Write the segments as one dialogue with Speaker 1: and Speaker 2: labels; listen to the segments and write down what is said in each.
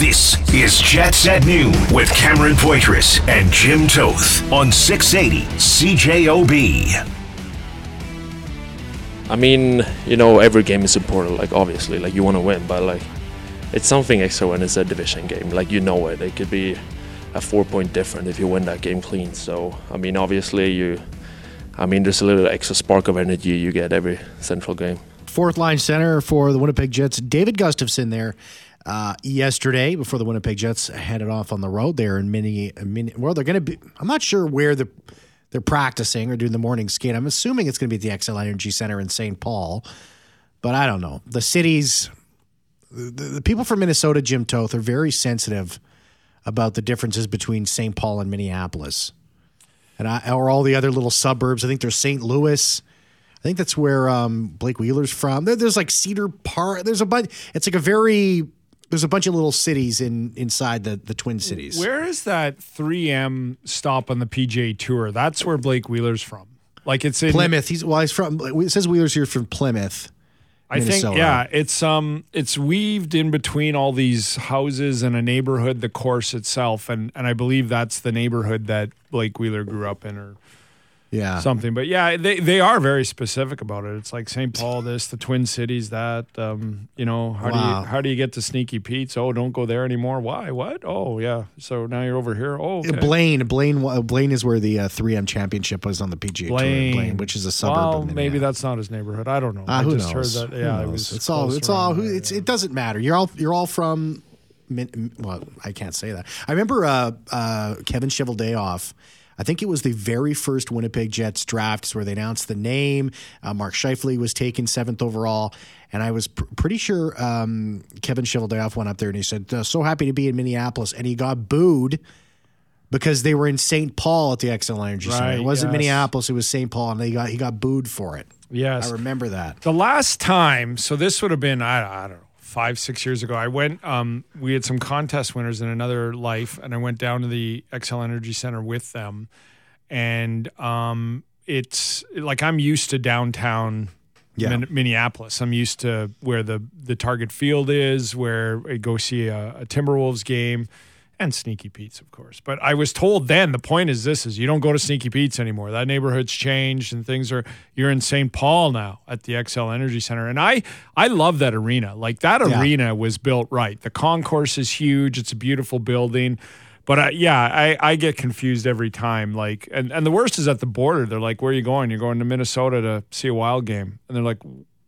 Speaker 1: This is Jets at Noon with Cameron Poitras and Jim Toth on 680 CJOB.
Speaker 2: I mean, you know, every game is important. Like obviously, like you want to win, but like it's something extra when it's a division game. Like you know it. It could be a four-point difference if you win that game clean. So I mean, obviously you. I mean, there's a little extra spark of energy you get every central game.
Speaker 3: Fourth line center for the Winnipeg Jets, David Gustafsson there uh, yesterday before the Winnipeg Jets headed off on the road there in mini, well, they're going to be, I'm not sure where the, they're practicing or doing the morning skate. I'm assuming it's going to be at the Xcel Energy Center in St. Paul, but I don't know. The cities, the, the people from Minnesota, Jim Toth, are very sensitive about the differences between St. Paul and Minneapolis. And I, or all the other little suburbs. I think there's St. Louis. I think that's where um, Blake Wheeler's from. There, there's like Cedar Park. There's a bunch. It's like a very. There's a bunch of little cities in inside the the Twin Cities.
Speaker 4: Where is that 3M stop on the PGA Tour? That's where Blake Wheeler's from. Like it's in
Speaker 3: Plymouth. He's well. He's from. It says Wheeler's here from Plymouth.
Speaker 4: I think yeah, it's um it's weaved in between all these houses and a neighborhood, the course itself, and and I believe that's the neighborhood that Blake Wheeler grew up in or
Speaker 3: Yeah.
Speaker 4: something. But yeah, they they are very specific about it. It's like St. Paul, this, the Twin Cities, that. Um, you know, how do you how do you get to Sneaky Pete's? Oh, don't go there anymore. Why? What? Oh, yeah. So now you're over here. Oh, okay.
Speaker 3: Blaine, Blaine, Blaine is where the uh, 3M championship was on the PGA
Speaker 4: Blaine.
Speaker 3: Tour. Blaine, which is a suburb.
Speaker 4: Well, maybe that's not his neighborhood. I don't know. I
Speaker 3: who
Speaker 4: just
Speaker 3: knows?
Speaker 4: heard that. Yeah, it was
Speaker 3: it's all. It's all. Who, it's. It doesn't matter. You're all. You're all from. Min, well, I can't say that. I remember uh, uh, Kevin Cheveldayoff. I think it was the very first Winnipeg Jets drafts where they announced the name. Uh, Mark Scheifele was taken seventh overall, and I was pr- pretty sure um, Kevin Cheveldayoff went up there and he said, uh, "So happy to be in Minneapolis," and he got booed because they were in St. Paul at the Xcel Energy Center. It wasn't
Speaker 4: yes.
Speaker 3: Minneapolis; it was St. Paul, and they got he got booed for it.
Speaker 4: Yes.
Speaker 3: I remember that.
Speaker 4: The last time, so this would have been I, I don't know five six years ago. I went. Um, we had some contest winners in another life, and I went down to the Xcel Energy Center with them, and um, it's like I'm used to downtown.
Speaker 3: Yeah.
Speaker 4: Min- Minneapolis. I'm used to where the the target field is, where I go see a, a Timberwolves game, and Sneaky Pete's, of course. But I was told then the point is this: is you don't go to Sneaky Pete's anymore. That neighborhood's changed, and things are. You're in St. Paul now at the Xcel Energy Center, and I I love that arena. Like that
Speaker 3: Yeah.
Speaker 4: arena was built right. The concourse is huge. It's a beautiful building. But I, yeah, I, I get confused every time. Like, and, and the worst is at the border. They're like, "Where are you going? You're going to Minnesota to see a Wild game?" And they're like,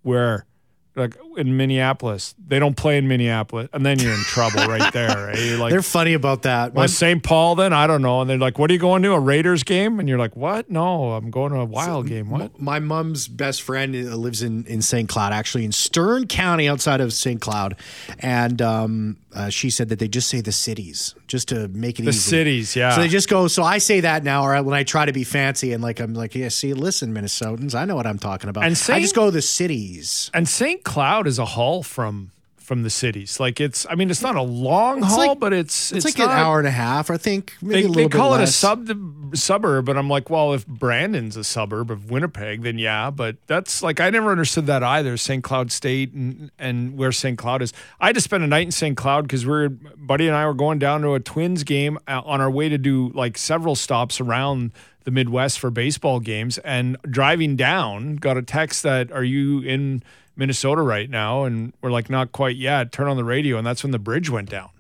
Speaker 4: "Where?" Like in Minneapolis. They don't play in Minneapolis, and then you're in trouble right there. Right? You're like,
Speaker 3: They're funny about that.
Speaker 4: well,
Speaker 3: My-
Speaker 4: St. Paul, then I don't know. And they're like, "What are you going to a Raiders game?" And you're like, "What? No, I'm going to a Wild game." What?
Speaker 3: My mom's best friend uh, lives in, in St. Cloud, actually in Stearns County outside of St. Cloud. And um, uh, she said that they just say the cities just to make it
Speaker 4: The
Speaker 3: easy.
Speaker 4: cities, yeah.
Speaker 3: So they just go, so I say that now, or when I try to be fancy and like, I'm like, yeah, see, listen, Minnesotans, I know what I'm talking about.
Speaker 4: And
Speaker 3: I just go the cities.
Speaker 4: And St. Cloud is a haul from from the cities. Like it's, I mean, it's not a long haul,
Speaker 3: like-
Speaker 4: but it's
Speaker 3: It's,
Speaker 4: it's,
Speaker 3: like
Speaker 4: not-
Speaker 3: an hour and a half, I think. Maybe
Speaker 4: They,
Speaker 3: a little
Speaker 4: they call it a sub suburb, but I'm like, well, if Brandon's a suburb of Winnipeg, then yeah. But that's like I never understood that either. St. Cloud State and and where St. Cloud is. I had to spend a night in St. Cloud because we're buddy and I were going down to a Twins game uh, on our way to do like several stops around the Midwest for baseball games, and driving down, got a text that are you in Minnesota right now? And we're like, not quite yet. Turn on the radio, and that's when the bridge went down.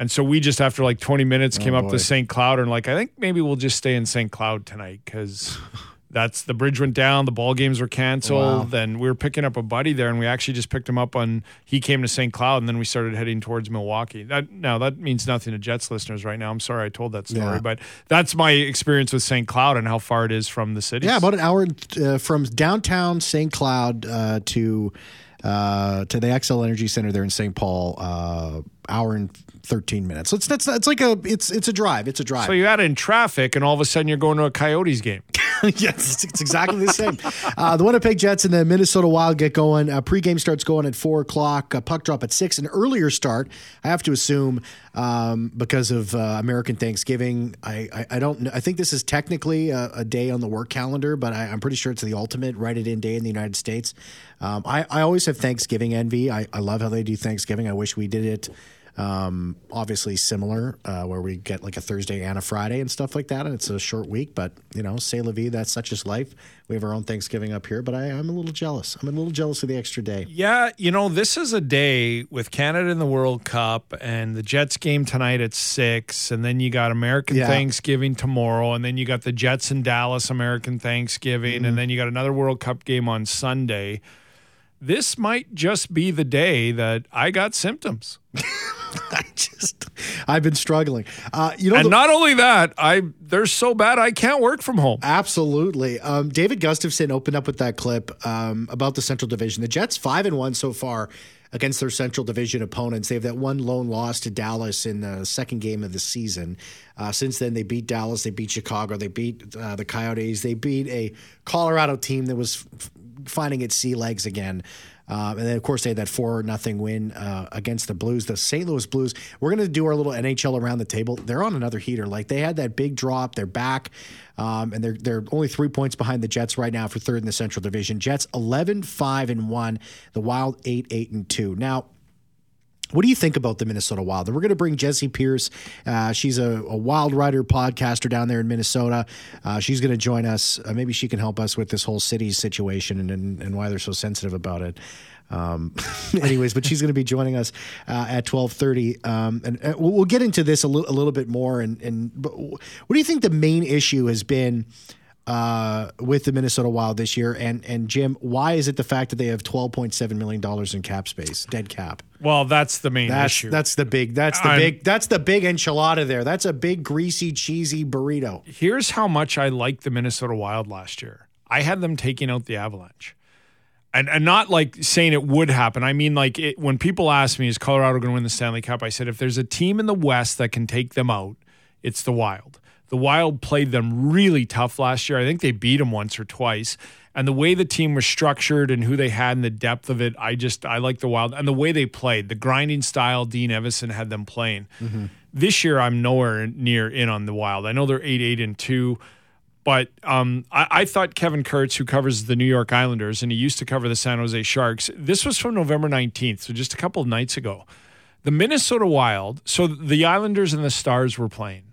Speaker 4: And so we just after like 20 minutes oh, came up
Speaker 3: boy.
Speaker 4: to St. Cloud and like I think maybe we'll just stay in St. Cloud tonight because that's the bridge went down, the ball games were canceled. Then we were picking up a buddy there, and we actually just picked him up on. He came to St. Cloud, and then we started heading towards Milwaukee. That now that means nothing to Jets listeners right now. I'm sorry I told that story,
Speaker 3: Yeah.
Speaker 4: but that's my experience with St. Cloud and how far it is from the city.
Speaker 3: Yeah, about an hour uh, from downtown St. Cloud uh, to uh, to the Xcel Energy Center there in St. Paul. Uh, hour and thirteen minutes. So it's that's it's like a it's it's a drive. It's a drive.
Speaker 4: So you're out in traffic, and all of a sudden you're going to a Coyotes game.
Speaker 3: yes, it's, it's exactly the same. Uh, the Winnipeg Jets and the Minnesota Wild get going. Uh, pregame starts going at four o'clock. Uh, puck drop at six. An earlier start, I have to assume, um, because of uh, American Thanksgiving. I, I, I don't. I think this is technically a, a day on the work calendar, but I, I'm pretty sure it's the ultimate write it in day in the United States. Um, I, I always have Thanksgiving envy. I, I love how they do Thanksgiving. I wish we did it Um, obviously similar, uh, where we get like a Thursday and a Friday and stuff like that, and it's a short week. But you know, say la vie, that's such as life. We have our own Thanksgiving up here, but I, I'm a little jealous. I'm a little jealous of the extra day.
Speaker 4: Yeah, you know, this is a day with Canada in the World Cup and the Jets game tonight at six, and then you got American
Speaker 3: Yeah.
Speaker 4: Thanksgiving tomorrow, and then you got the Jets in Dallas American Thanksgiving,
Speaker 3: Mm-hmm.
Speaker 4: and then you got another World Cup game on Sunday. This might just be the day that I got symptoms.
Speaker 3: I just, I've been struggling. Uh, you know,
Speaker 4: And
Speaker 3: the-
Speaker 4: not only that, I they're so bad I can't work from home.
Speaker 3: Absolutely. Um, David Gustafsson opened up with that clip um, about the Central Division. The Jets five and one so far against their Central Division opponents. They have that one lone loss to Dallas in the second game of the season. Uh, since then, they beat Dallas, they beat Chicago, they beat uh, the Coyotes, they beat a Colorado team that was f- finding its sea legs again. Um, and then, of course, they had that four nothing win uh, against the Blues, the St. Louis Blues. We're going to do our little NHL around the table. They're on another heater. Like they had that big drop. They're back, um, and they're they're only three points behind the Jets right now for third in the Central Division. Jets 11, 5, and one. The Wild eight, eight, and two. Now. What do you think about the Minnesota Wild? We're going to bring Jessi Pierce. Uh, she's a, a Wild Rider podcaster down there in Minnesota. Uh, she's going to join us. Uh, maybe she can help us with this whole city situation and, and, and why they're so sensitive about it. Um, anyways, but she's going to be joining us uh, at twelve thirty, um, and uh, we'll, get into this a, li- a little bit more. And, and but what do you think the main issue has been uh, with the Minnesota Wild this year? And and Jim, why is it the fact that they have twelve point seven million dollars in cap space, dead cap?
Speaker 4: Well, that's the main
Speaker 3: That's
Speaker 4: issue.
Speaker 3: that's the big that's the
Speaker 4: I'm-
Speaker 3: big that's the big enchilada there. That's a big greasy cheesy burrito.
Speaker 4: Here's how much I liked the Minnesota Wild last year. I had them taking out the Avalanche. And, and not like saying it would happen. I mean, like it, when people ask me, is Colorado going to win the Stanley Cup? I said, if there's a team in the West that can take them out, it's the Wild. The Wild played them really tough last year. I think they beat them once or twice. And the way the team was structured and who they had and the depth of it, I just, I like the Wild. And the way they played, the grinding style Dean Evason had them playing. This year, I'm nowhere near in on the Wild. I know they're 8 8 and 2. But um, I, I thought Kevin Kurz, who covers the New York Islanders, and he used to cover the San Jose Sharks, this was from November 19th, so just a couple of nights ago. The Minnesota Wild, so the Islanders and the Stars were playing.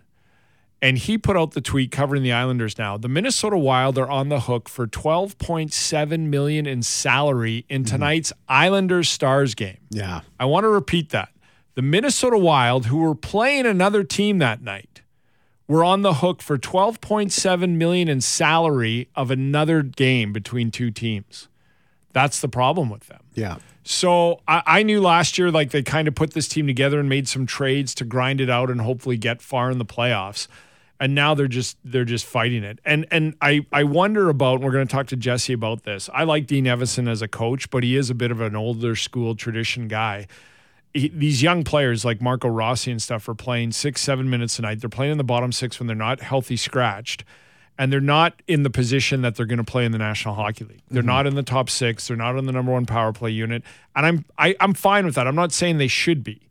Speaker 4: And he put out the tweet covering the Islanders now. The Minnesota Wild are on the hook for 12.7 million in salary in mm-hmm. tonight's Islanders Stars game.
Speaker 3: Yeah.
Speaker 4: I want to repeat that. The Minnesota Wild, who were playing another team that night, were on the hook for 12.7 million in salary of another game between two teams. That's the problem with them.
Speaker 3: Yeah.
Speaker 4: So I, I knew last year, like they kind of put this team together and made some trades to grind it out and hopefully get far in the playoffs. And now they're just they're just fighting it. And and I I wonder about. And we're going to talk to Jessi about this. I like Dean Evason as a coach, but he is a bit of an older school tradition guy. He, these young players like Marco Rossi and stuff are playing six seven minutes a night. They're playing in the bottom six when they're not healthy scratched and they're not in the position that they're going to play in the National Hockey League. They're mm-hmm. not in the top six. They're not on the number one power play unit, and I'm I, I'm fine with that. I'm not saying they should be,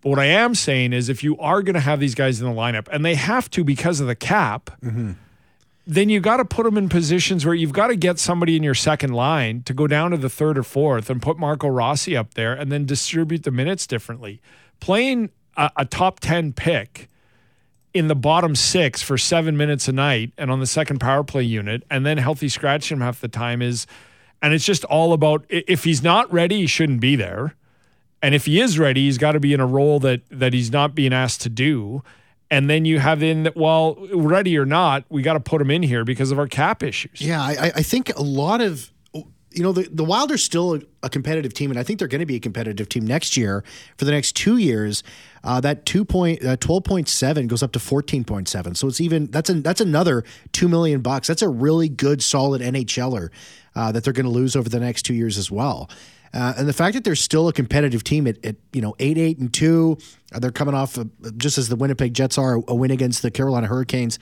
Speaker 4: but what I am saying is if you are going to have these guys in the lineup, and they have to because of the cap, mm-hmm. then you got to put them in positions where you've got to get somebody in your second line to go down to the third or fourth and put Marco Rossi up there, and then distribute the minutes differently. Playing a, a top ten pick in the bottom six for seven minutes a night and on the second power play unit and then healthy scratch him half the time is and it's just all about if he's not ready he shouldn't be there and if he is ready he's got to be in a role that that he's not being asked to do and then you have in that well ready or not we got to put him in here because of our cap issues
Speaker 3: Yeah, I, I- think a lot of you know the the Wild are still a, competitive team, and I think they're going to be a competitive team next year for the next two years. Uh, that two point uh, twelve point seven goes up to fourteen point seven, so it's even that's a that's another two million bucks. That's a really good solid NHLer uh, that they're going to lose over the next two years as well. Uh, and the fact that they're still a competitive team at, at you know eight eight and two, uh, they're coming off of, just as the Winnipeg Jets are a win against the Carolina Hurricanes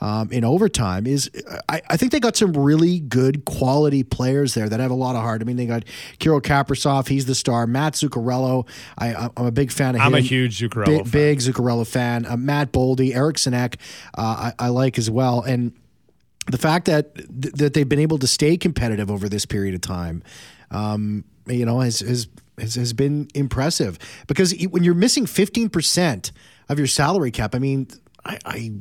Speaker 3: um, in overtime. Is I, I think they got some really good quality players there that have a lot of heart. I mean, they got Kirill Kaprizov, he's the star. Matt Zuccarello, I, I'm a big fan of him.
Speaker 4: i'm
Speaker 3: him.
Speaker 4: a huge Zuccarello
Speaker 3: big,
Speaker 4: fan.
Speaker 3: big Zuccarello fan. Uh, Matt Boldy, Eriksson Ek, uh, I, I like as well, and the fact that that they've been able to stay competitive over this period of time, um, you know, has, has has, has been impressive because when you're missing 15% of your salary cap, I mean, I, I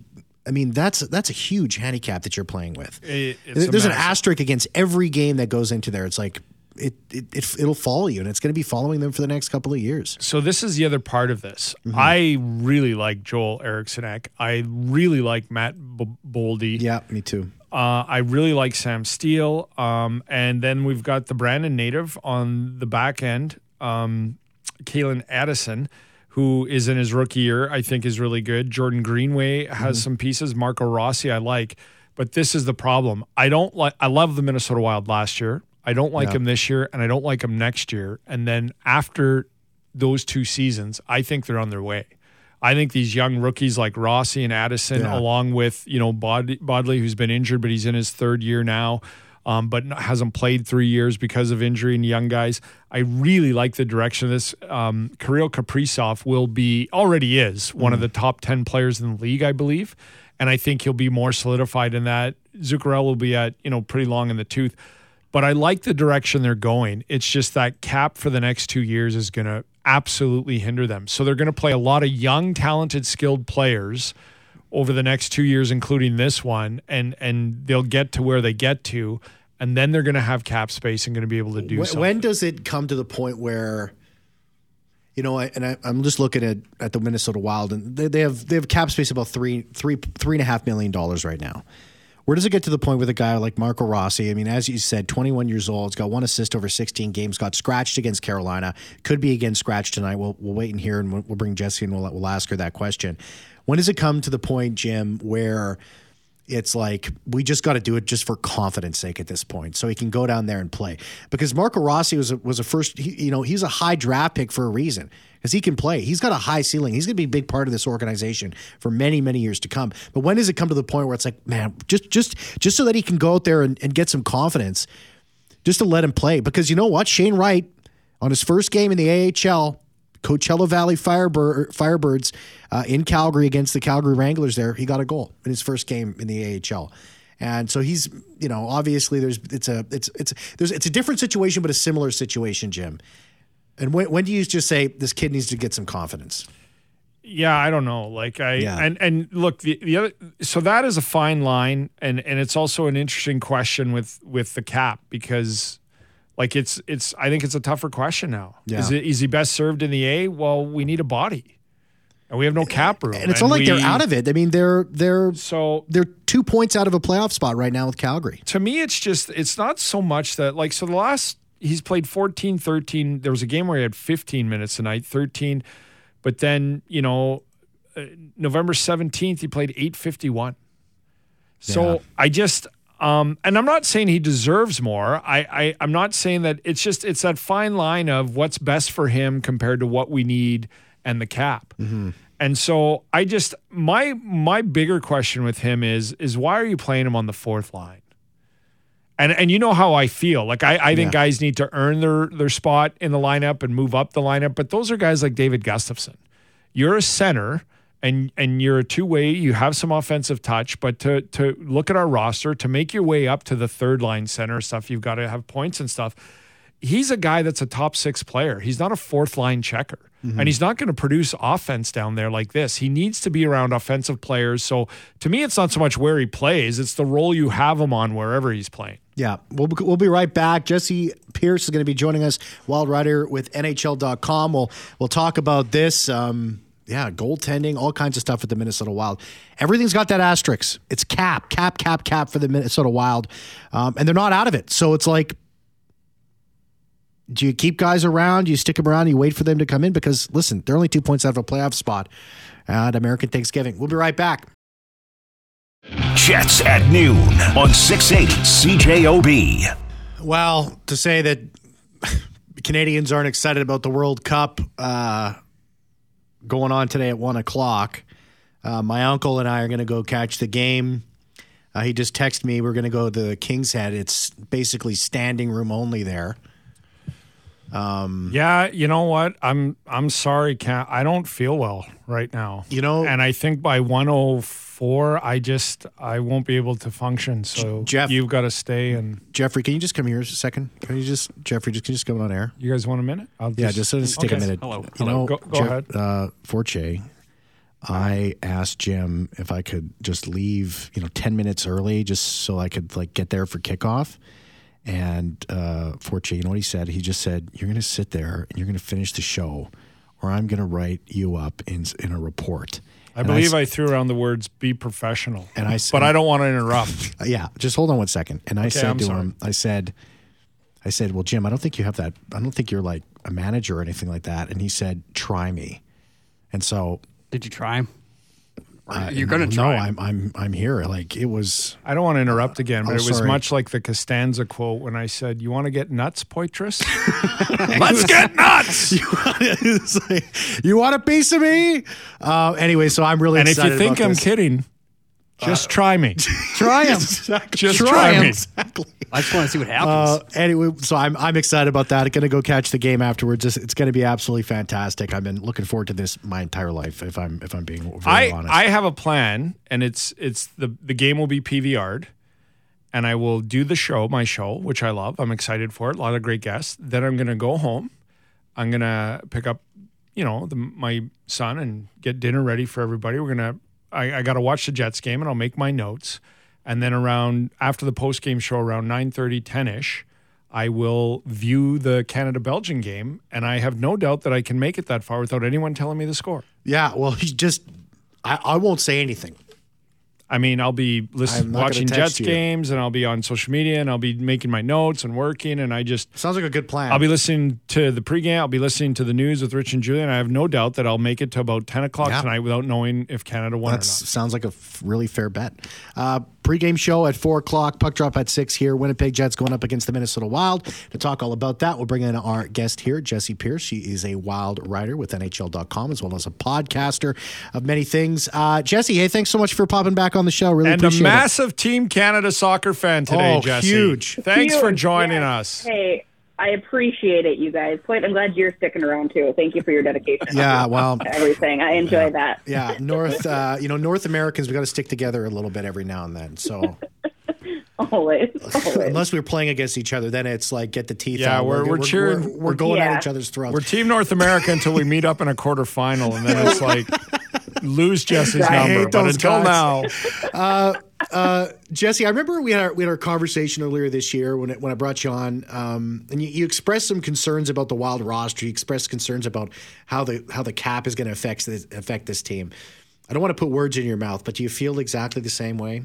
Speaker 3: I mean that's that's a huge handicap that you're playing with.
Speaker 4: It-
Speaker 3: There's an asterisk against every game that goes into there. It's like it, it, it it'll follow you, and it's going to be following them for the next couple of years.
Speaker 4: So this is the other part of this. I really like Joel Eriksson Ek. I really like Matt B- Boldy.
Speaker 3: Yeah, me too.
Speaker 4: Uh, I really like Sam Steel. Um, and then we've got the Brandon native on the back end, um, Calen Addison, who is in his rookie year, I think is really good. Jordan Greenway has some pieces. Marco Rossi, I like. But this is the problem. I don't like, I love the Minnesota Wild last year. I don't like
Speaker 3: Yeah.
Speaker 4: him this year, and I don't like him next year. And then after those two seasons, I think they're on their way. I think these young rookies like Rossi and Addison,
Speaker 3: Yeah.
Speaker 4: along with you know Bod- Bodley, who's been injured, but he's in his third year now, um, but hasn't played three years because of injury. And young guys, I really like the direction of this. Um, Kirill Kaprizov will be already is one of the top ten players in the league, I believe, and I think he'll be more solidified in that. Zuccarello will be at you know pretty long in the tooth. But I like the direction they're going. It's just that cap for the next two years is going to absolutely hinder them. So they're going to play a lot of young, talented, skilled players over the next two years, including this one, and and they'll get to where they get to, and then they're going to have cap space and going to be able to do
Speaker 3: When,
Speaker 4: something.
Speaker 3: when does it come to the point where, you know, I, and I, I'm just looking at, at the Minnesota Wild, and they, they have they have cap space about three three three and a half million dollars right now. Where does it get to the point with a guy like Marco Rossi? I mean, as you said, 21 years old, he's got one assist over 16 games, got scratched against Carolina, could be again scratched tonight. We'll we'll wait and hear, and we'll, we'll bring Jessi and we'll we'll ask her that question. When does it come to the point, Jim, where it's like we just got to do it just for confidence sake at this point, so he can go down there and play. Because Marco Rossi was a, was a first, he, you know, he's a high draft pick for a reason because he can play. He's got a high ceiling. He's going to be a big part of this organization for many many years to come. But when does it come to the point where it's like, man, just just just so that he can go out there and, and get some confidence, just to let him play? Because you know what, Shane Wright on his first game in the AHL. Coachella Valley Firebird, Firebirds uh, in Calgary against the Calgary Wranglers. There, he got a goal in his first game in the AHL, and so he's, you know, obviously there's it's a it's it's there's it's a different situation, but a similar situation, Jim. And when when do you just say this kid needs to get some confidence?
Speaker 4: Yeah, I don't know. Like I
Speaker 3: Yeah.
Speaker 4: and and look the the other so that is a fine line and and it's also an interesting question with with the cap because like it's it's I think it's a tougher question now.
Speaker 3: Yeah.
Speaker 4: Is it is he best served in the A? Well, we need a body. And we have no cap room.
Speaker 3: And it's not like
Speaker 4: we-
Speaker 3: they're out of it. I mean, they're they're
Speaker 4: So
Speaker 3: they're two points out of a playoff spot right now with Calgary.
Speaker 4: to me it's just it's not so much that like so the last he's played 14 13 there was a game where he had 15 minutes tonight 13 but then you know uh, november 17th he played 851 so
Speaker 3: Yeah.
Speaker 4: i just um and i'm not saying he deserves more I, I i'm not saying that it's just it's that fine line of what's best for him compared to what we need and the cap and so I just my my bigger question with him is is why are you playing him on the fourth line? And and you know how I feel. Like I, I think
Speaker 3: Yeah.
Speaker 4: guys need to earn their their spot in the lineup and move up the lineup. But those are guys like David Gustafsson. You're a center and and you're a two way. You have some offensive touch, but to to look at our roster to make your way up to the third line center stuff, you've got to have points and stuff. He's a guy that's a top six player. He's not a fourth line checker. And he's not going to produce offense down there like this. He needs to be around offensive players. So to me, it's not so much where he plays, it's the role you have him on wherever he's playing.
Speaker 3: Yeah, we'll, we'll be right back. Jessi Pierce is going to be joining us, Wild Rider with NHL.com. We'll, we'll talk about this. Um, yeah, goaltending, all kinds of stuff with the Minnesota Wild. Everything's got that asterisk. It's cap, cap, cap, cap for the Minnesota Wild. Um, and they're not out of it. So it's like, do you keep guys around? Do you stick them around? You wait for them to come in? Because listen, they're only two points out of a playoff spot at American Thanksgiving. We'll be right back.
Speaker 1: Jets at noon on 680 CJOB.
Speaker 3: Well, to say that Canadians aren't excited about the World Cup uh, going on today at one o'clock, uh, my uncle and I are going to go catch the game. Uh, he just texted me we're going to go to the King's Head. It's basically standing room only there.
Speaker 4: Yeah, you know what? I'm I'm sorry, Cam. I don't feel well right now.
Speaker 3: You know-
Speaker 4: and I think by 104, I just I won't be able to function. So
Speaker 3: Jeff-
Speaker 4: you've got to stay. And
Speaker 3: Jeffrey, can you just come here a second? Can you just Jeffrey? Just can you just come on air?
Speaker 4: you guys want a minute? I'll
Speaker 3: Yeah, just, just take a minute.
Speaker 5: Hello.
Speaker 3: You
Speaker 5: Hello.
Speaker 3: know,
Speaker 4: Go- go
Speaker 3: Jeff,
Speaker 4: ahead.
Speaker 3: Uh, Forche, I asked Jim if I could just leave, you know, ten minutes early, just so I could like get there for kickoff. And uh, Forche, you know what he said? He just said, "You're going to sit there and you're going to finish the show, or I'm going to write you up in in a report."
Speaker 4: I
Speaker 3: And
Speaker 4: believe I threw around the words "be professional,"
Speaker 3: And I s-
Speaker 4: but I don't want to interrupt.
Speaker 3: Yeah, just hold on one second. And I said
Speaker 4: I'm
Speaker 3: to
Speaker 4: sorry.
Speaker 3: him, I said, I said, well, Jim, I don't think you have that. I don't think you're like a manager or anything like that. And he said, try me. And so
Speaker 5: Did you try him?
Speaker 3: Uh,
Speaker 5: You're going to
Speaker 3: no,
Speaker 5: try.
Speaker 3: I'm, I'm, I'm here. Like it was.
Speaker 4: I don't want to interrupt again, but
Speaker 3: Oh,
Speaker 4: it was
Speaker 3: sorry.
Speaker 4: much like the Costanza quote when I said, "You want to get nuts, Poitras? Let's get nuts."
Speaker 3: like, you want a piece of me? Uh, anyway, so I'm really excited.
Speaker 4: And if you think I'm kidding, just try me.
Speaker 3: try him.
Speaker 4: Just try me.
Speaker 3: Exactly.
Speaker 5: I just want to see what
Speaker 3: Uh,
Speaker 5: happens.
Speaker 3: anyway, so I'm I'm excited about that. I'm gonna go catch the game afterwards. It's, it's gonna be absolutely fantastic. I've been looking forward to this my entire life. If I'm if I'm being very
Speaker 4: I,
Speaker 3: honest.
Speaker 4: I have a plan, and it's it's the the game will be PVR'd, and I will do the show, my show, which I love. I'm excited for it. A lot of great guests. Then I'm gonna go home. I'm gonna pick up, you know, the, my son and get dinner ready for everybody. We're gonna. I, I got to watch the Jets game, and I'll make my notes. And then around after the post game show, around 9:30, 10 ish. I will view the Canada Belgian game, and I have no doubt that I can make it that far without anyone telling me the score.
Speaker 3: yeah, well, he just I, I won't say anything.
Speaker 4: I mean, I'll be listening, watching Jets
Speaker 3: you.
Speaker 4: games, and I'll be on social media, and I'll be making my notes and working, and I just
Speaker 3: Sounds like a good plan.
Speaker 4: I'll be listening to the pregame. I'll be listening to the news with Rich and Julian. I have no doubt that I'll make it to about ten o'clock
Speaker 3: Yeah.
Speaker 4: tonight without knowing if Canada won
Speaker 3: That sounds like a f- really fair bet. Uh, Pre-game show at four o'clock. Puck drop at six here. Winnipeg Jets going up against the Minnesota Wild. To talk all about that, we'll bring in our guest here, Jessi Pierce. She is a Wild writer with NHL.com as well as a podcaster of many things. Uh, Jessi, hey, thanks so much for popping back on the show. Really
Speaker 4: And a
Speaker 3: appreciate it.
Speaker 4: massive Team Canada soccer fan today,
Speaker 3: Oh,
Speaker 4: Jessi.
Speaker 3: huge.
Speaker 4: Thanks for joining
Speaker 6: yes.
Speaker 4: us.
Speaker 6: Hey, I appreciate it, you guys. Quite, I'm glad you're sticking around too. Thank you for your dedication.
Speaker 3: Yeah, well,
Speaker 6: everything. I enjoy that.
Speaker 3: yeah, North, uh, you know, North Americans, we got to stick together a little bit every now and then. So
Speaker 6: Always, always.
Speaker 3: unless we're playing against each other, then it's like get the teeth
Speaker 4: Yeah,
Speaker 3: out.
Speaker 4: we're- we're cheering-
Speaker 3: We're, we're going at each other's throats.
Speaker 4: We're Team North America until we meet up in a quarterfinal, and then it's like lose Jessi's
Speaker 3: I hate
Speaker 4: number. But
Speaker 3: those
Speaker 4: until
Speaker 3: guys.
Speaker 4: now,
Speaker 3: uh, Jessi, I remember we had our, we had our conversation earlier this year when it, when I brought you on, um, and you, you expressed some concerns about the Wild roster. You expressed concerns about how the how the cap is going to affect this, affect this team. I don't want to put words in your mouth, but do you feel exactly the same way?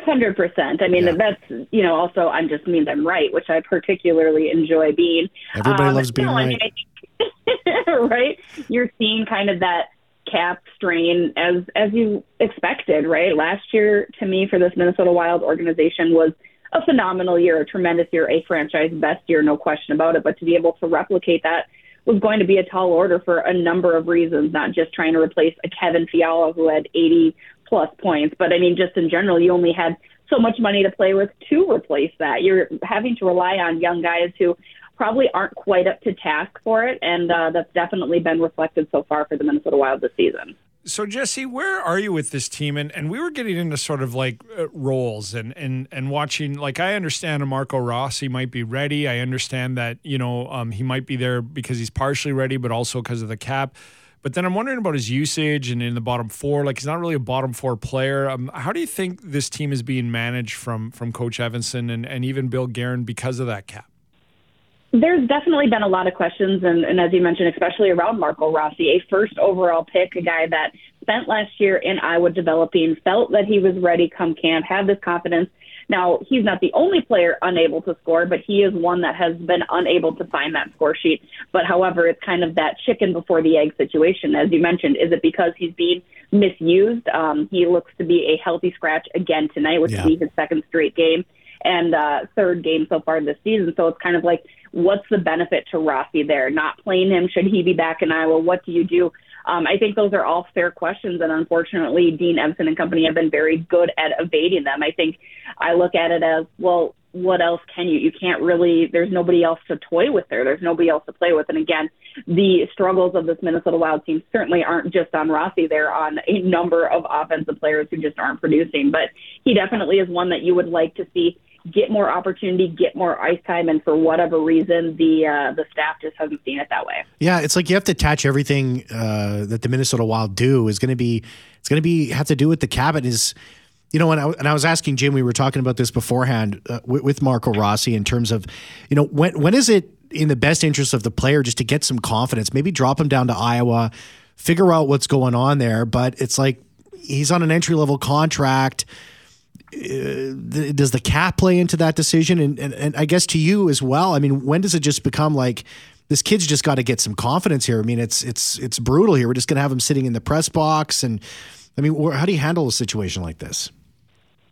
Speaker 6: Hundred percent. I mean,
Speaker 3: Yeah.
Speaker 6: that's you know also I'm just means I'm right, which I particularly enjoy being.
Speaker 3: Everybody
Speaker 6: Um,
Speaker 3: loves being
Speaker 6: no, I
Speaker 3: right.
Speaker 6: mean, I think- right? You're seeing kind of that cap strain as as you expected, right? Last year, to me, for this Minnesota Wild organization was a phenomenal year, a tremendous year, a franchise best year, no question about it. But to be able to replicate that was going to be a tall order for a number of reasons, not just trying to replace a Kevin Fiala who had 80 plus points, but I mean, just in general, you only had so much money to play with to replace that. You're having to rely on young guys who probably aren't quite up to task for it, and uh, that's definitely been reflected so far for the Minnesota Wild this season.
Speaker 4: So Jessi, where are you with this team? And and we were getting into sort of like uh, roles and and and watching. Like I understand Marco Rossi might be ready. I understand that you know um, he might be there because he's partially ready, but also because of the cap. But then I'm wondering about his usage and in the bottom four. Like he's not really a bottom four player. Um, how do you think this team is being managed from from Coach Evason and, and even Bill Guerin because of that cap?
Speaker 6: There's definitely been a lot of questions, and, and as you mentioned, especially around Marco Rossi, a first overall pick, a guy that spent last year in Iowa developing, felt that he was ready come camp, had this confidence. Now, he's not the only player unable to score, but he is one that has been unable to find that score sheet. But however, it's kind of that chicken before the egg situation. As you mentioned, is it because he's being misused? Um, he looks to be a healthy scratch again tonight, which
Speaker 3: Yeah.
Speaker 6: will be his second straight game and uh, third game so far this season. So it's kind of like, what's the benefit to Rossi there? Not playing him, should he be back in Iowa? What do you do? Um, I think those are all fair questions, and unfortunately, Dean Evason and company have been very good at evading them. I think I look at it as well. what else can you? You can't really. There's nobody else to toy with there. There's nobody else to play with. And again, the struggles of this Minnesota Wild team certainly aren't just on Rossi. They're on a number of offensive players who just aren't producing. But he definitely is one that you would like to see get more opportunity, get more ice time, and for whatever reason, the uh, the staff just hasn't seen it that way.
Speaker 3: Yeah, it's like you have to attach everything uh, that the Minnesota Wild do is going to be it's going to be have to do with the cabin is. You know, and I, and I was asking Jim, we were talking about this beforehand uh, with, with Marco Rossi in terms of, you know, when when is it in the best interest of the player just to get some confidence, maybe drop him down to Iowa, figure out what's going on there. But it's like he's on an entry level contract. Uh, does the cap play into that decision? And, and, and I guess to you as well. I mean, when does it just become like this kid's just got to get some confidence here? I mean, it's it's it's brutal here. We're just going to have him sitting in the press box, and I mean, how do you handle a situation like this?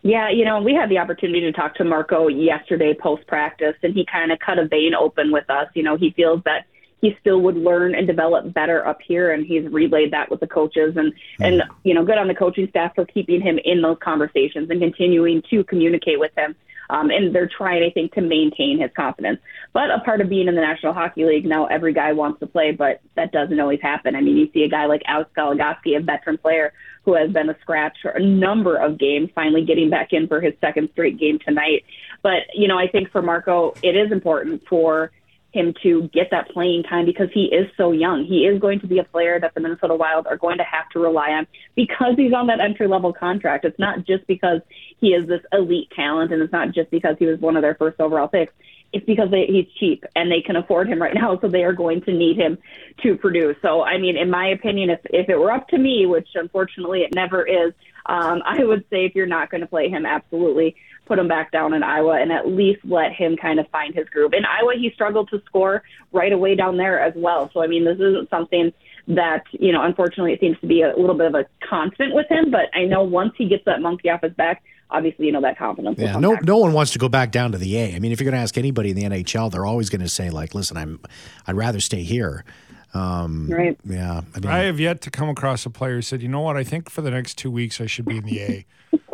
Speaker 6: Yeah, you know, we had the opportunity to talk to Marco yesterday post practice, and he kind of cut a vein open with us. You know, he feels that he still would learn and develop better up here, and he's relayed that with the coaches. And mm-hmm. and you know, good on the coaching staff for keeping him in those conversations and continuing to communicate with him. Um, and they're trying, I think, to maintain his confidence. But a part of being in the National Hockey League, now every guy wants to play, but that doesn't always happen. I mean, you see a guy like Alex Goligoski, a veteran player who has been a scratch for a number of games, finally getting back in for his second straight game tonight. But, you know, I think for Marco, it is important for him to get that playing time because he is so young. He is going to be a player that the Minnesota Wild are going to have to rely on because he's on that entry level contract. It's not just because he is this elite talent and it's not just because he was one of their first overall picks it's because they, he's cheap and they can afford him right now, so they are going to need him to produce. So, I mean, in my opinion, if if it were up to me, which unfortunately it never is, um, I would say if you're not going to play him, absolutely put him back down in Iowa and at least let him kind of find his groove. In Iowa, he struggled to score right away down there as well. So, I mean, this isn't something that you know. Unfortunately, it seems to be a little bit of a constant with him. But I know once he gets that monkey off his back obviously, you know, that confidence.
Speaker 3: Yeah, no, back. no one wants to go back down to the A. I mean, if you're going to ask anybody in the NHL, they're always going to say, like, listen, I'm, I'd rather stay here. Um,
Speaker 6: right.
Speaker 3: Yeah.
Speaker 4: I, mean, I have yet to come across a player who said, you know what, I think for the next two weeks I should be in the A.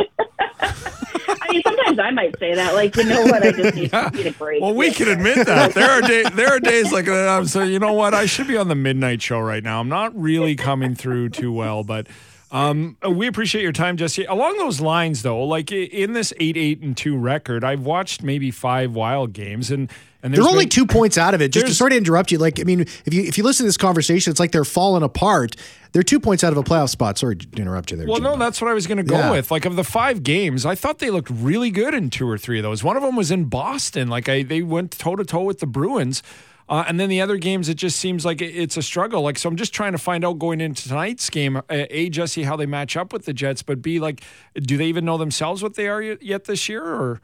Speaker 6: I sometimes I might say that, like, you know what, I just need, yeah. need a break.
Speaker 4: Well, we can admit that. There are days, there are days like that. I'm saying, you know what, I should be on the midnight show right now. I'm not really coming through too well, but um, we appreciate your time, Jessi. Along those lines, though, like in this eight eight and two record, I've watched maybe five Wild games, and and
Speaker 3: they're only two points out of it. Just to sort of interrupt you, like I mean, if you if you listen to this conversation, it's like they're falling apart. They're two points out of a playoff spot. Sorry to interrupt you there.
Speaker 4: Well,
Speaker 3: Jim,
Speaker 4: no, that's what I was going to go yeah. with. Like of the five games, I thought they looked really good in two or three of those. One of them was in Boston. Like I, they went toe to toe with the Bruins. Uh, and then the other games, it just seems like it's a struggle. Like, so I'm just trying to find out going into tonight's game, uh, A, Jessi, how they match up with the Jets, but B, like, do they even know themselves what they are yet this year or?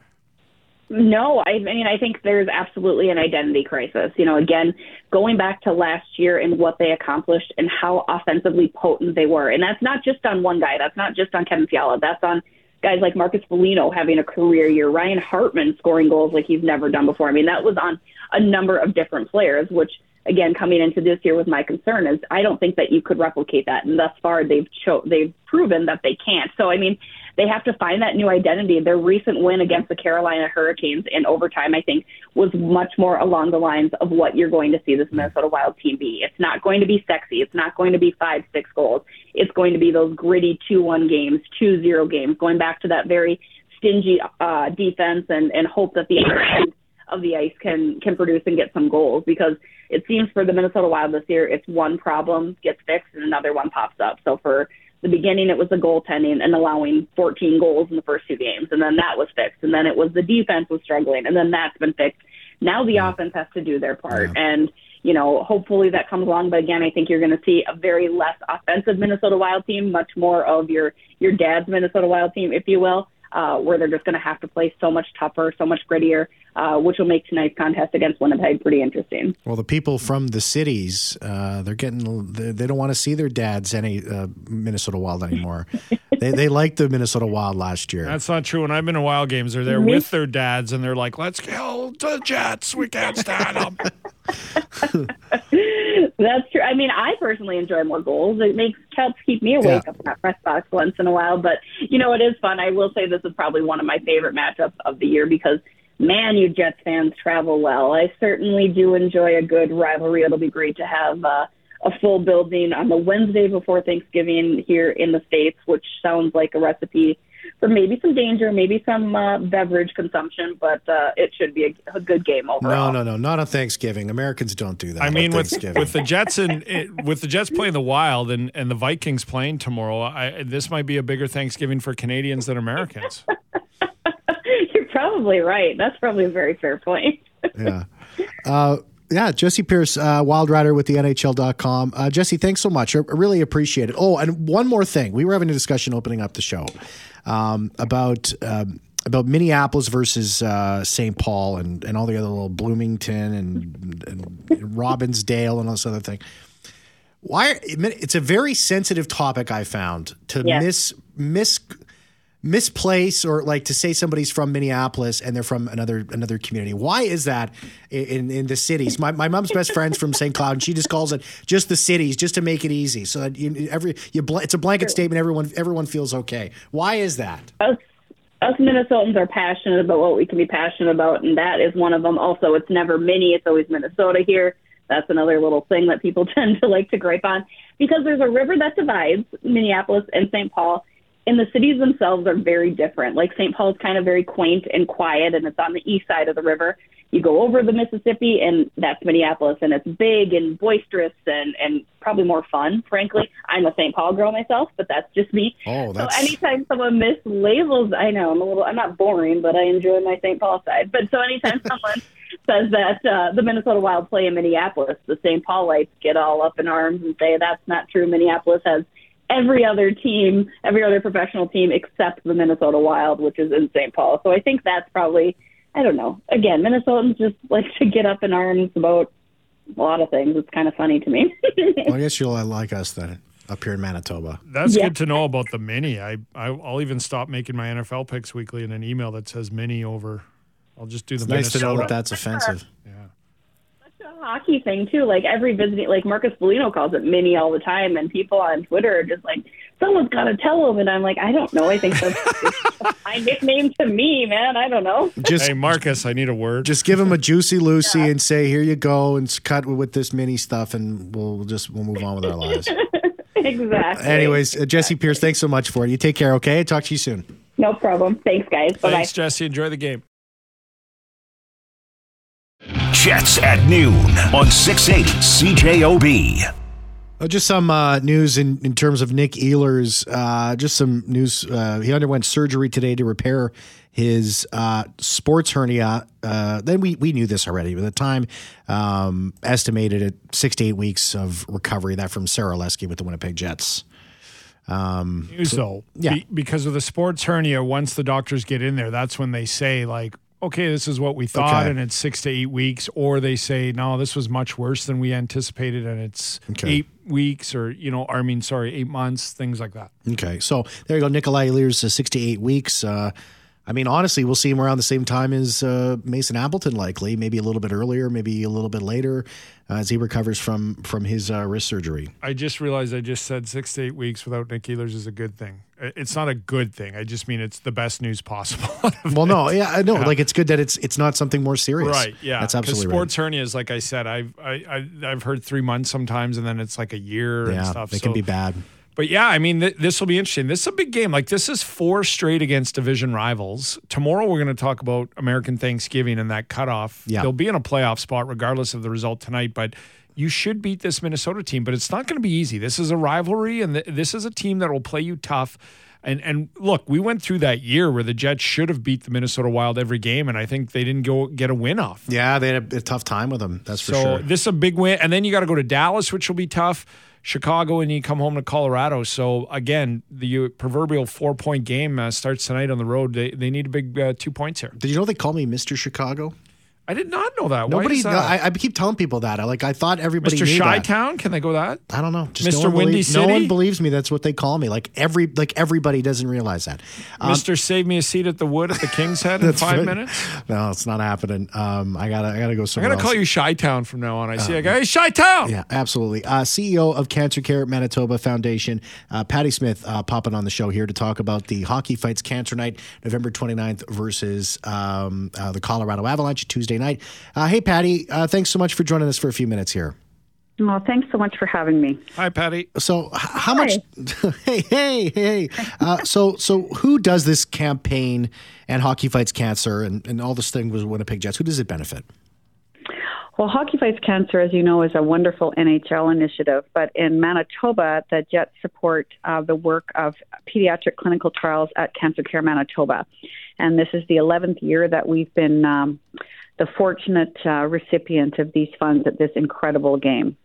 Speaker 6: No, I mean, I think there's absolutely an identity crisis. You know, again, going back to last year and what they accomplished and how offensively potent they were. And that's not just on one guy. That's not just on Kevin Fiala. That's on guys like Marcus Foligno having a career year, Ryan Hartman scoring goals like he's never done before. I mean, that was on a number of different players, which again, coming into this year with my concern is I don't think that you could replicate that. And thus far, they've cho- they've proven that they can't. So I mean, they have to find that new identity. Their recent win against the Carolina Hurricanes in overtime, I think, was much more along the lines of what you're going to see this Minnesota Wild team be. It's not going to be sexy. It's not going to be five, six goals. It's going to be those gritty two-one games, two-zero games, going back to that very stingy uh, defense and and hope that the other end of the ice can can produce and get some goals because it seems for the Minnesota Wild this year it's one problem gets fixed and another one pops up. So for the beginning it was the goaltending and allowing 14 goals in the first two games and then that was fixed and then it was the defense was struggling and then that's been fixed. Now the yeah. offense has to do their part yeah. and you know, hopefully that comes along. But again, I think you're going to see a very less offensive Minnesota Wild team, much more of your your dad's Minnesota Wild team, if you will uh, where they're just going to have to play so much tougher, so much grittier, uh, which will make tonight's contest against Winnipeg pretty interesting.
Speaker 3: Well, the people from the cities, uh, they're getting, they don't want to see their dads any uh, Minnesota Wild anymore. they they liked the Minnesota Wild last year.
Speaker 4: That's not true. When I've been to Wild games, they're there with their dads, and they're like, "Let's kill the Jets. We can't stand them."
Speaker 6: That's true. I mean, I personally enjoy more goals. It makes helps keep me awake yeah. up in that press box once in a while. But you know, it is fun. I will say this is probably one of my favorite matchups of the year because man, you Jets fans travel well. I certainly do enjoy a good rivalry. It'll be great to have uh, a full building on the Wednesday before Thanksgiving here in the States, which sounds like a recipe for maybe some danger, maybe some uh, beverage consumption, but uh, it should be a, a good game overall.
Speaker 3: No, no, no, not on Thanksgiving. Americans don't do that.
Speaker 4: I mean, with
Speaker 3: Thanksgiving.
Speaker 4: with the Jets and it, with the Jets playing the Wild and, and the Vikings playing tomorrow, I, this might be a bigger Thanksgiving for Canadians than Americans.
Speaker 6: Probably right. That's probably a very fair point.
Speaker 3: yeah. Uh, yeah, Jessi Pierce, uh, Wild Rider with the NHL.com. Uh, Jessi, thanks so much. I I really appreciate it. Oh, and one more thing. We were having a discussion opening up the show um, about um, about Minneapolis versus uh, St. Paul and, and all the other little Bloomington and, and Robbinsdale and all this other thing. Why? It's a very sensitive topic. I found to
Speaker 6: Yes.
Speaker 3: miss miss misplace or like to say somebody's from Minneapolis and they're from another another community. Why is that in in the cities? My my mom's best friend's from St. Cloud and she just calls it just the cities just to make it easy. So that you, every you bl- it's a blanket statement. Everyone everyone feels okay. Why is that?
Speaker 6: us us Minnesotans are passionate about what we can be passionate about, and that is one of them. Also, it's never mini; it's always Minnesota here. That's another little thing that people tend to like to gripe on because there's a river that divides Minneapolis and St. Paul, and the cities themselves are very different. Like St. Paul is kind of very quaint and quiet, and it's on the east side of the river. You go over the Mississippi, and that's Minneapolis, and it's big and boisterous and and probably more fun. Frankly, I'm a St. Paul girl myself, but that's just me.
Speaker 3: Oh, that's-
Speaker 6: so anytime someone mislabels, I know I'm a little, I'm not boring, but I enjoy my St. Paul side. But so anytime someone says that uh, the Minnesota Wild play in Minneapolis, the St. Paulites get all up in arms and say that's not true. Minneapolis has every other team, every other professional team except the Minnesota Wild, which is in St. Paul. So I think that's probably, I don't know. Again, Minnesotans just like to get up in arms about a lot of things. It's kind of funny to me.
Speaker 3: Well, I guess you'll like us then up here in Manitoba.
Speaker 4: That's
Speaker 6: Yeah.
Speaker 4: good to know about the mini. I, I I'll even stop making my NFL picks weekly in an email that says mini over. I'll just do the
Speaker 3: It's nice to know that that's offensive.
Speaker 6: a hockey thing too. Like every visiting, like Marcus Bellino calls it mini all the time, and people on Twitter are just like, "Someone's got to tell him." And I'm like, I don't know. I think that's my nickname to me, man. I don't know.
Speaker 3: Just
Speaker 4: Hey Marcus, I need a word.
Speaker 3: just give him a juicy Lucy and say, "Here you go," and cut with this mini stuff, and we'll just we'll move on with our lives.
Speaker 6: exactly.
Speaker 3: Anyways, uh, Jessi Pierce, thanks so much for it. You take care. Okay, talk to you soon.
Speaker 6: no problem. Thanks, guys. Bye bye.
Speaker 4: Thanks, Jessi. Enjoy the game.
Speaker 1: Jets at noon on 680 CJOB.
Speaker 3: Uh, just some uh, news in, in terms of Nick Ehlers. Uh, just some news. Uh, he underwent surgery today to repair his uh, sports hernia. Uh, then we, we knew this already, but at the time um, estimated at six to eight weeks of recovery. That from Sarah Lesky with the Winnipeg Jets.
Speaker 4: Um, So,
Speaker 3: yeah.
Speaker 4: be- because of the sports hernia, once the doctors get in there, that's when they say like, okay, this is what we thought,
Speaker 3: Okay.
Speaker 4: and it's six to eight weeks, or they say no, this was much worse than we anticipated, and it's
Speaker 3: Okay.
Speaker 4: eight weeks, or you know, I mean, sorry, eight months, things like that.
Speaker 3: Okay, so there you go. Nikolai Ehlers, uh, six to eight weeks. Uh, I mean, honestly, we'll see him around the same time as uh, Mason Appleton, likely, maybe a little bit earlier, maybe a little bit later, uh, as he recovers from from his uh, wrist surgery.
Speaker 4: I just realized I just said six to eight weeks without Nick Ehlers is a good thing. It's not a good thing. I just mean it's the best news possible.
Speaker 3: Well, no, yeah, I know. Like it's good that it's it's not something more serious.
Speaker 4: Right. Yeah.
Speaker 3: that's absolutely
Speaker 4: sports hernias, like I said, I've I, I, I've heard three months sometimes, and then it's like a year
Speaker 3: right.
Speaker 4: and
Speaker 3: Yeah,
Speaker 4: stuff.
Speaker 3: they
Speaker 4: so,
Speaker 3: can be bad.
Speaker 4: But yeah, I mean, th- this will be interesting. This is a big game. Like this is four straight against division rivals. Tomorrow we're going to talk about American Thanksgiving and that cutoff.
Speaker 3: Yeah.
Speaker 4: They'll be in a playoff spot regardless of the result tonight, but. You should beat this Minnesota team, but it's not going to be easy. This is a rivalry, and th- this is a team that will play you tough. And and look, we went through that year where the Jets should have beat the Minnesota Wild every game, and I think they didn't go get a win off.
Speaker 3: Yeah, they had a, a tough time with them. That's for sure.
Speaker 4: this is a big win, and then you got to go to Dallas, which will be tough. Chicago, and you come home to Colorado. So again, the proverbial four point game uh, starts tonight on the road. They they need a big uh, two points here.
Speaker 3: Did you know they call me Mister Chicago?
Speaker 4: I did not know that. Why
Speaker 3: Nobody.
Speaker 4: that?
Speaker 3: I, I keep telling people that. I like. I thought everybody
Speaker 4: Mr.
Speaker 3: that.
Speaker 4: Chi-Town, can they go that?
Speaker 3: I don't know. Just
Speaker 4: Mr.
Speaker 3: No one
Speaker 4: Windy
Speaker 3: believes, No one believes me. That's what they call me. Like every like everybody doesn't realize that. Um,
Speaker 4: Mr. Save Me a Seat at the Wood at the King's Head in five
Speaker 3: right.
Speaker 4: minutes?
Speaker 3: No, it's not happening. Um, I gotta I gotta go
Speaker 4: I'm
Speaker 3: somewhere.
Speaker 4: going to call you Chi-Town from now on. I see a guy, hey, Chi-Town!
Speaker 3: Yeah, absolutely. Uh, CEO of CancerCare Manitoba Foundation, uh, Patti Smith, uh, popping on the show here to talk about the Hockey Fights Cancer Night, November 29th versus um, uh, the Colorado Avalanche Tuesday night. Uh, hey, Patti, uh, thanks so much for joining us for a few minutes here.
Speaker 7: Well, thanks so much for having me.
Speaker 4: Hi, Patti.
Speaker 3: So, h- how much? hey, hey, hey. Uh, so, so who does this campaign and Hockey Fights Cancer and, and all this thing with Winnipeg Jets? Who does it benefit?
Speaker 7: Well, Hockey Fights Cancer, as you know, is a wonderful NHL initiative. But in Manitoba, the Jets support uh, the work of pediatric clinical trials at CancerCare Manitoba. And this is the 11th year that we've been um, the fortunate uh, recipient of these funds at this incredible game.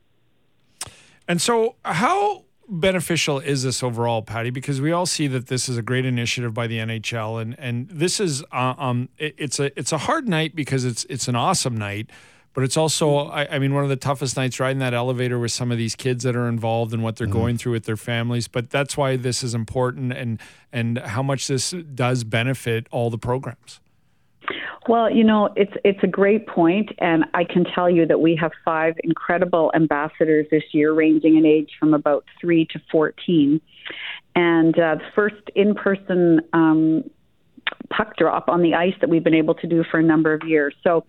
Speaker 4: And so, how beneficial is this overall, Patti? Because we all see that this is a great initiative by the NHL, and and this is uh, um it, it's a it's a hard night because it's it's an awesome night, but it's also I, I mean one of the toughest nights riding that elevator with some of these kids that are involved and what they're going through with their families. But that's why this is important, and and how much this does benefit all the programs.
Speaker 7: Well, you know, it's it's a great point, and I can tell you that we have five incredible ambassadors this year, ranging in age from about three to fourteen. And uh, the first in-person um, puck drop on the ice that we've been able to do for a number of years. So,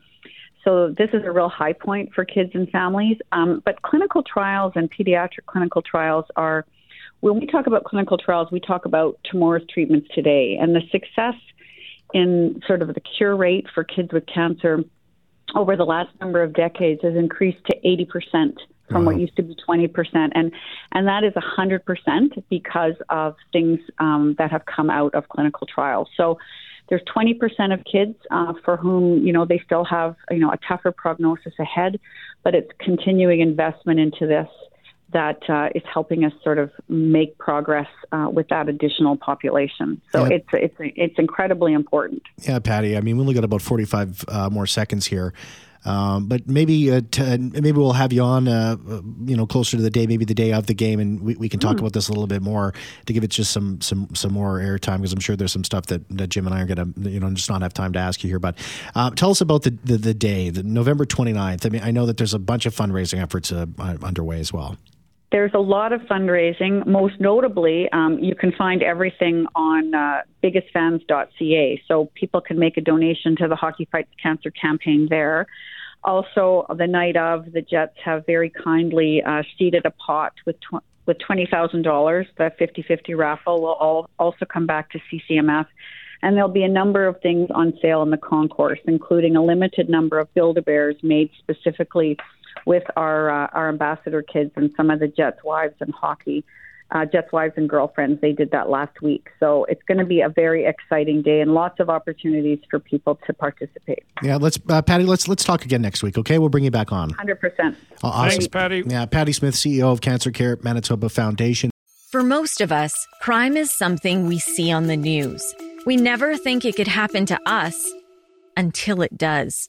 Speaker 7: so this is a real high point for kids and families. Um, but clinical trials and pediatric clinical trials are, when we talk about clinical trials, we talk about tomorrow's treatments today, and the success in sort of the cure rate for kids with cancer over the last number of decades has increased to 80% from what used to be 20%. And, and that is 100% because of things um, that have come out of clinical trials. So there's 20% of kids uh, for whom, you know, they still have, you know, a tougher prognosis ahead, but it's continuing investment into this that uh, is helping us sort of make progress uh, with that additional population. So
Speaker 3: Yeah.
Speaker 7: it's it's it's incredibly important.
Speaker 3: Yeah, Patti. I mean, we only got about forty-five uh, more seconds here, um, but maybe uh, t- maybe we'll have you on, uh, you know, closer to the day, maybe the day of the game, and we, we can talk about this a little bit more to give it just some some some more airtime because I'm sure there's some stuff that, that Jim and I are gonna you know just not have time to ask you here. But uh, tell us about the, the the day, the November 29th. I mean, I know that there's a bunch of fundraising efforts uh, underway as well.
Speaker 7: There's a lot of fundraising. Most notably, um, you can find everything on uh, biggestfans.ca, so people can make a donation to the Hockey Fights Cancer campaign there. Also, the night of, the Jets have very kindly uh, seeded a pot with tw- with twenty thousand dollars. The 50-50 raffle will all, also come back to CCMF, and there'll be a number of things on sale in the concourse, including a limited number of Build-A-Bears made specifically with our uh, our ambassador kids and some of the Jets wives and hockey. Uh, Jets wives and girlfriends. They did that last week, so it's going to be a very exciting day and lots of opportunities for people to participate.
Speaker 3: Yeah, let's uh, Patti. Let's let's talk again next week. Okay, we'll bring you back on.
Speaker 7: Hundred percent.
Speaker 3: Uh, awesome.
Speaker 4: Thanks, Patti.
Speaker 3: Yeah, Patti Smith, CEO of CancerCare Manitoba Foundation.
Speaker 8: For most of us, crime is something we see on the news. We never think it could happen to us until it does.